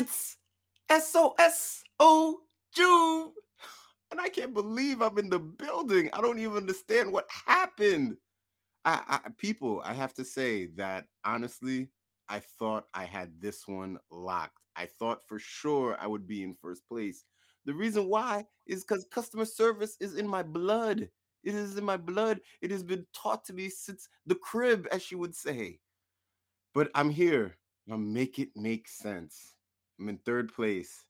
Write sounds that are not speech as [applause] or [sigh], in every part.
It's SOS O Juve. And I can't believe I'm in the building. I don't even understand what happened. I, I people, I have to say that honestly, I thought I had this one locked. I thought for sure I would be in first place. The reason why is because customer service is in my blood. It is in my blood. It has been taught to me since the crib, as she would say. But I'm here. I'll make it make sense. I'm in third place.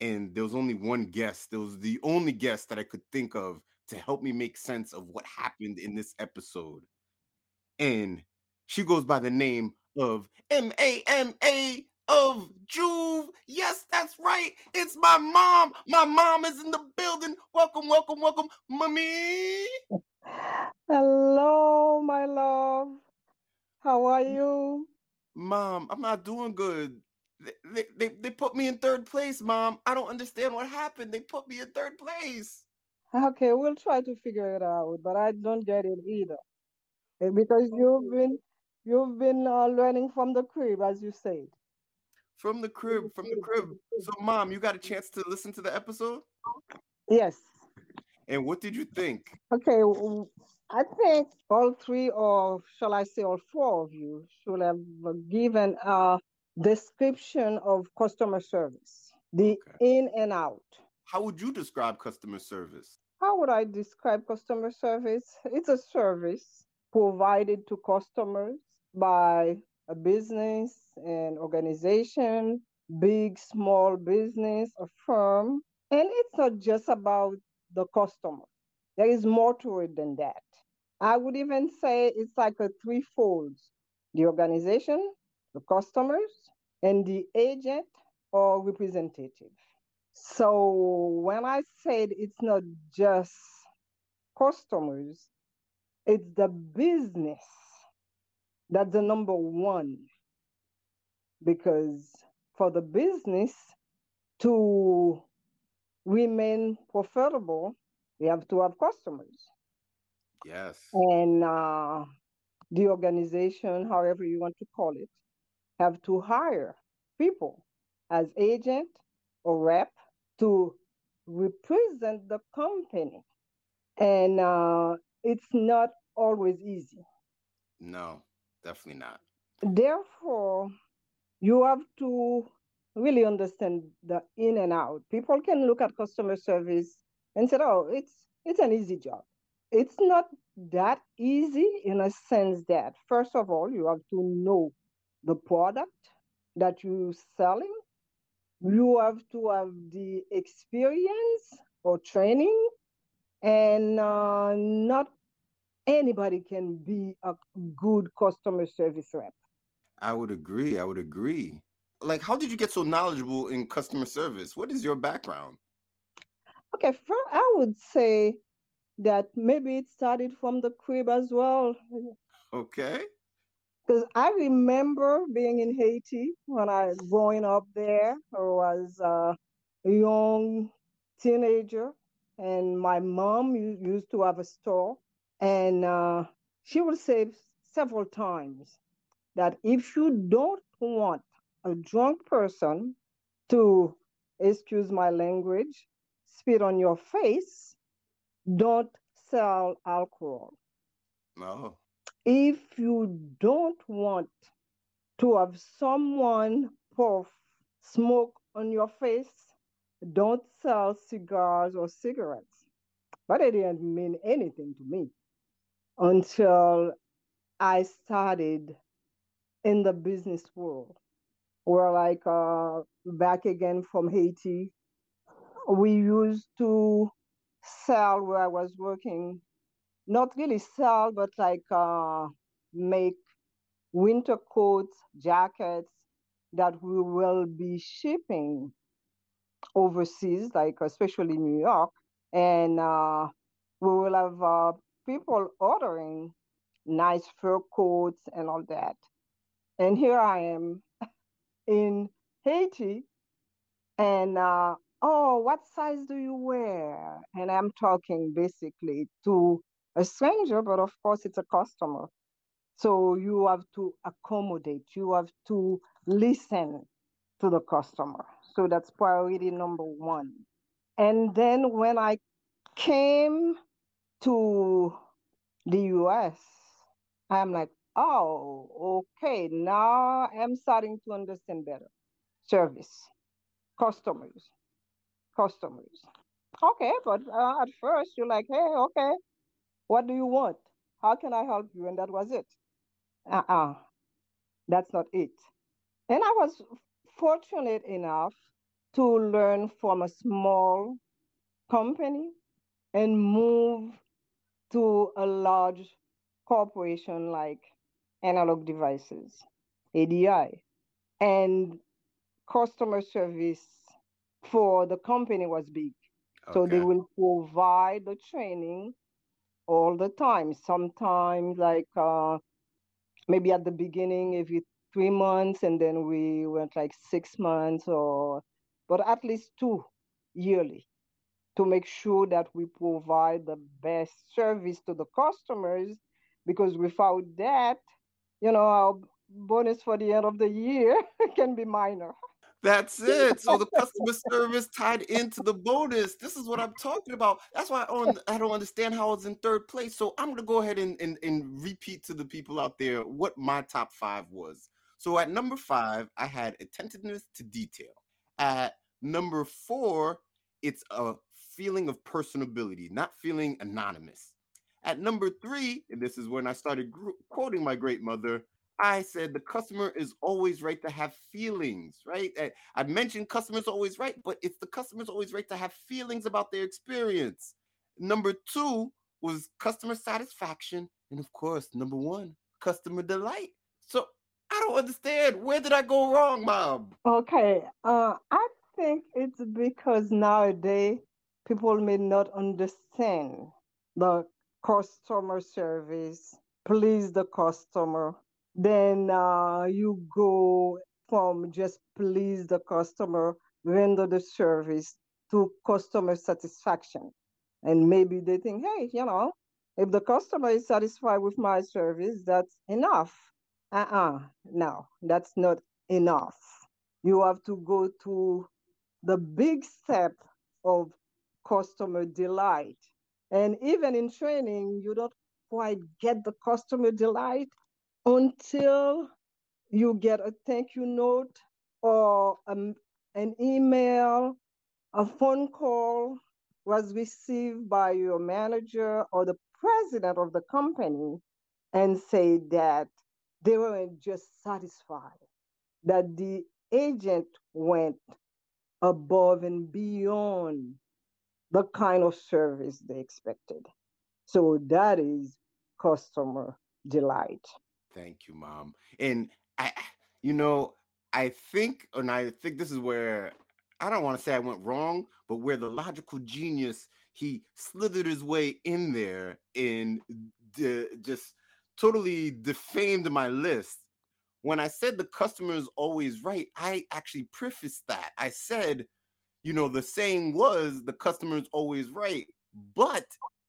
And there was only one guest. There was the only guest that I could think of to help me make sense of what happened in this episode. And she goes by the name of M A M A of Juv. Yes, that's right. It's my mom. My mom is in the building. Welcome, welcome, welcome, mommy. Hello, my love. How are you? Mom, I'm not doing good. They, they, they put me in third place, mom. I don't understand what happened. They put me in third place. Okay, we'll try to figure it out, but I don't get it either. Eh, because you've been you've been uh, learning from the crib, as you said. From the crib, from the crib. So, mom, you got a chance to listen to the episode? Yes. And what did you think? Okay, I think all three, or shall I say, all four of you should have given a description of customer service, the okay. in and out. How would you describe customer service? How would I describe customer service? It's a service provided to customers by a business, an organization, big, small business, a firm. And it's not just about the customer. There is more to it than that. I would even say it's like a threefold the organization, the customers, and the agent or representative. So when I said it's not just customers, it's the business that's the number one. Because for the business to remain profitable, we have to have customers. Yes. And uh, the organization, however you want to call it, have to hire people as agent or rep to represent the company. And uh, it's not always easy. No, definitely not. Therefore, you have to really understand the in and out. People can look at customer service and say, "Oh, it's it's an easy job." It's not that easy in a sense that first of all, you have to know the product that you're selling. You have to have the experience or training, and uh, not anybody can be a good customer service rep. I would agree. I would agree. Like, how did you get so knowledgeable in customer service? What is your background? Okay, first, I would say that maybe it started from the crib as well. Okay. Because I remember being in Haiti when I was growing up there. I was a young teenager, and my mom used to have a store, and uh, she would say several times that if you don't want a drunk person to, excuse my language, spit on your face, don't sell alcohol. No. If you don't want to have someone puff smoke on your face, don't sell cigars or cigarettes. But it didn't mean anything to me until I started in the business world. Where like uh, back again from Haiti, we used to sell where I was working, not really sell, but like uh, make winter coats, jackets that we will be shipping overseas, like especially New York. And uh, we will have uh, people ordering nice fur coats and all that. And here I am [laughs] in Haiti, and uh, oh, what size do you wear? And I'm talking basically to a stranger, but of course it's a customer. So you have to accommodate, you have to listen to the customer. So that's priority number one. And then when I came to the US, I'm like, oh, okay, now I'm starting to understand better. Service, customers, customers. Okay, but uh, at first you're like, hey, okay, what do you want? How can I help you? And that was it. Uh uh-uh. uh, that's not it. And I was fortunate enough to learn from a small company and move to a large corporation like Analog Devices, ADI. And customer service for the company was big. Okay. So they will provide the training all the time. Sometimes, like uh, maybe at the beginning, if three months and then we went like six months or but at least two yearly to make sure that we provide the best service to the customers because without that you know our bonus for the end of the year [laughs] can be minor that's it. So the customer service tied into the bonus. This is what I'm talking about. That's why I don't, I don't understand how it's in third place. So I'm gonna go ahead and, and, and repeat to the people out there what my top five was. So at number five, I had attentiveness to detail. At number four, it's a feeling of personability, not feeling anonymous. At number three, and this is when I started quoting my great mother, I said the customer is always right to have feelings, right? I mentioned customers always right, but it's the customer's always right to have feelings about their experience. Number two was customer satisfaction. And of course, number one, customer delight. So I don't understand. Where did I go wrong, mom? Okay. Uh, I think it's because nowadays people may not understand the customer service, please the customer. Then uh, you go from just please the customer, render the service to customer satisfaction. And maybe they think, hey, you know, if the customer is satisfied with my service, that's enough. Uh-uh no that's not enough. You have to go to the big step of customer delight. And even in training you don't quite get the customer delight until you get a thank you note or um, an email a phone call was received by your manager or the president of the company and say that they weren't just satisfied that the agent went above and beyond the kind of service they expected. So that is customer delight. Thank you, mom. And I, you know, I think, and I think this is where I don't want to say I went wrong, but where the logical genius he slithered his way in there and the, just totally defamed my list. When I said the customer is always right, I actually prefaced that. I said, you know, the saying was the customer is always right. But,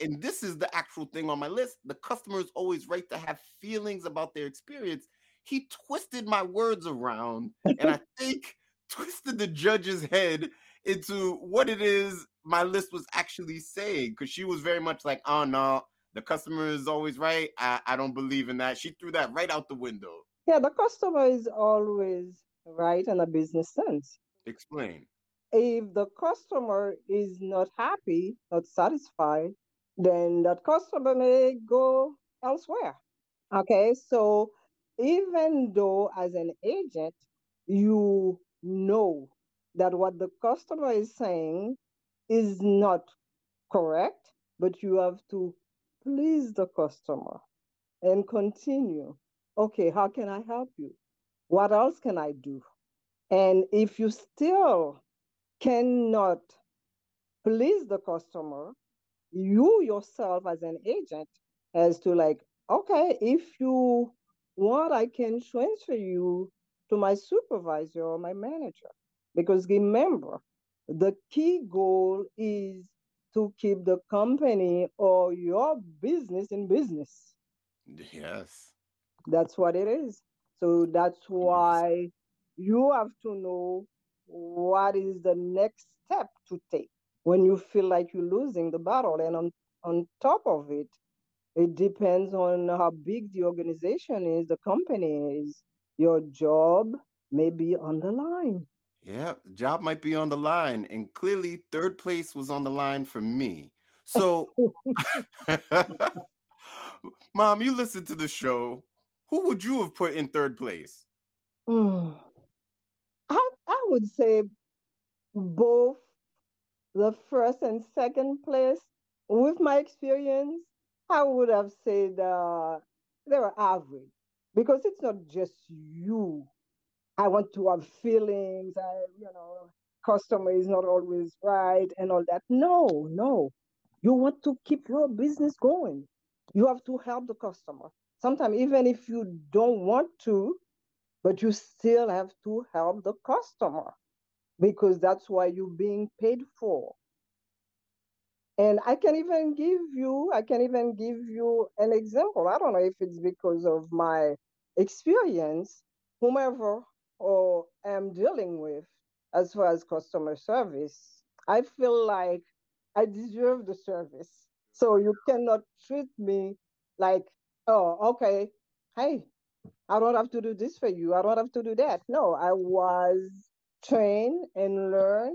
and this is the actual thing on my list, the customer is always right to have feelings about their experience. He twisted my words around and I [laughs] think [laughs] twisted the judge's head into what it is my list was actually saying because she was very much like, oh no, the customer is always right. I, I don't believe in that. She threw that right out the window. Yeah, the customer is always right in a business sense. Explain. If the customer is not happy, not satisfied, then that customer may go elsewhere. Okay, so even though as an agent, you know that what the customer is saying is not correct, but you have to please the customer and continue. Okay, how can I help you? What else can I do? And if you still cannot please the customer, you yourself as an agent as to like, okay, if you want, I can transfer you to my supervisor or my manager. Because remember, the key goal is to keep the company or your business in business. Yes. That's what it is. So that's why you have to know what is the next step to take when you feel like you're losing the battle. And on, on top of it, it depends on how big the organization is, the company is. Your job may be on the line. Yeah, job might be on the line. And clearly, third place was on the line for me. So, [laughs] mom, you listen to the show. Who would you have put in third place? Hmm. I, I would say both the first and second place. With my experience, I would have said uh, they were average because it's not just you. I want to have feelings. I, you know, customer is not always right and all that. No, no. You want to keep your business going. You have to help the customer. Sometimes, even if you don't want to, but you still have to help the customer because that's why you're being paid for. And I can even give you, I can even give you an example. I don't know if it's because of my experience, whomever or am dealing with as far as customer service, I feel like I deserve the service. So you cannot treat me like, oh, okay, hey, I don't have to do this for you. I don't have to do that. No, I was trained and learn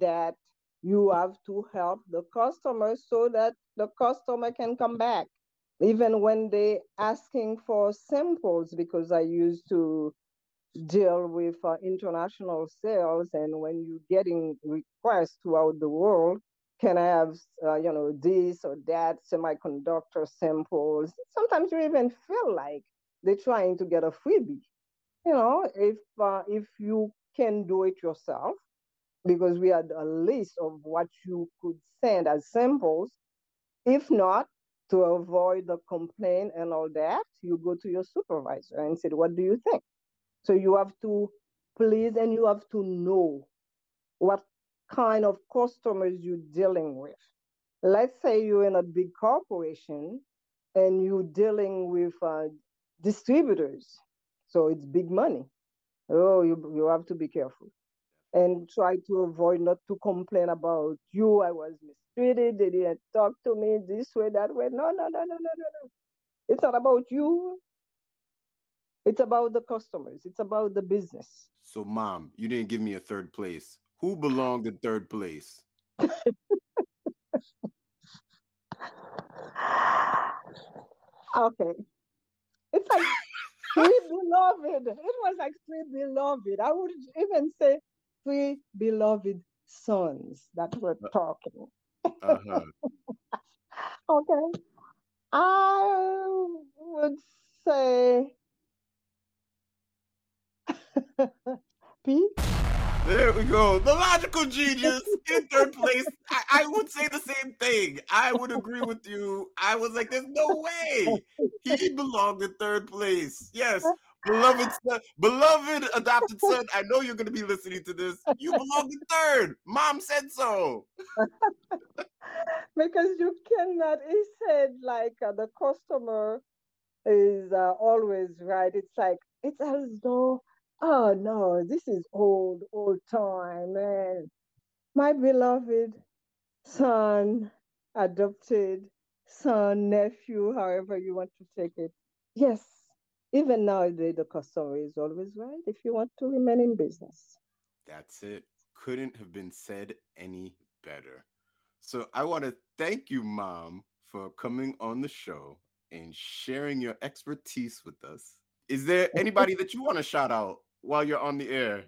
that you have to help the customer so that the customer can come back even when they asking for samples because i used to deal with uh, international sales and when you're getting requests throughout the world can i have uh, you know this or that semiconductor samples? Sometimes you even feel like they're trying to get a freebie you know if uh, if you can do it yourself because we had a list of what you could send as samples. If not, to avoid the complaint and all that, you go to your supervisor and say, What do you think? So you have to please and you have to know what kind of customers you're dealing with. Let's say you're in a big corporation and you're dealing with uh, distributors. So it's big money. Oh, you, you have to be careful and try to avoid not to complain about you. I was mistreated. They didn't talk to me this way, that way. No, no, no, no, no, no, no. It's not about you. It's about the customers. It's about the business. So, mom, you didn't give me a third place. Who belonged in third place? [laughs] okay. It's like three beloved. It was like three beloved. I would even say three beloved sons that were uh, talking. Uh-huh. [laughs] okay. I would say [laughs] Pete. There we go. The logical genius in third place. I, I, would say the same thing. I would agree with you. I was like, there's no way he belonged in third place. Yes, beloved son, beloved adopted son. I know you're going to be listening to this. You belong in third. Mom said so. [laughs] because you cannot. He said like uh, the customer is uh, always right. It's like it's as though, oh no, this is old, old time, man. My beloved son, adopted son, nephew, however you want to take it. Yes, even nowadays, the customer is always right if you want to remain in business. That's it. Couldn't have been said any better. So I want to thank you, Mom, for coming on the show and sharing your expertise with us. Is there [laughs] anybody that you want to shout out while you're on the air?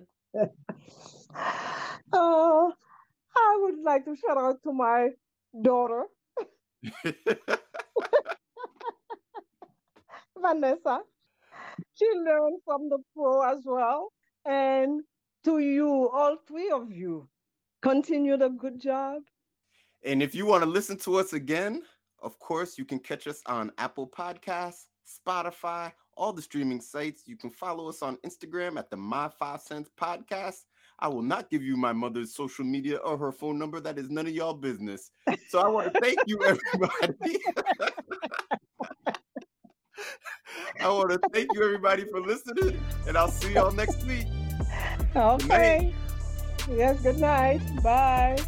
oh, [laughs] I would like to shout out to my daughter, [laughs] Vanessa she learned from the pro as well. And to you, all three of you, continue the good job. And if you want to listen to us again, of course, you can catch us on Apple Podcasts, Spotify, all the streaming sites. You can follow us on Instagram at the My Five Cents Podcast. I will not give you my mother's social media or her phone number. That is none of y'all business. So I want to thank you, [laughs] everybody. I want to thank you, everybody, for listening, and I'll see y'all next week. Okay. Yes, good night. Bye.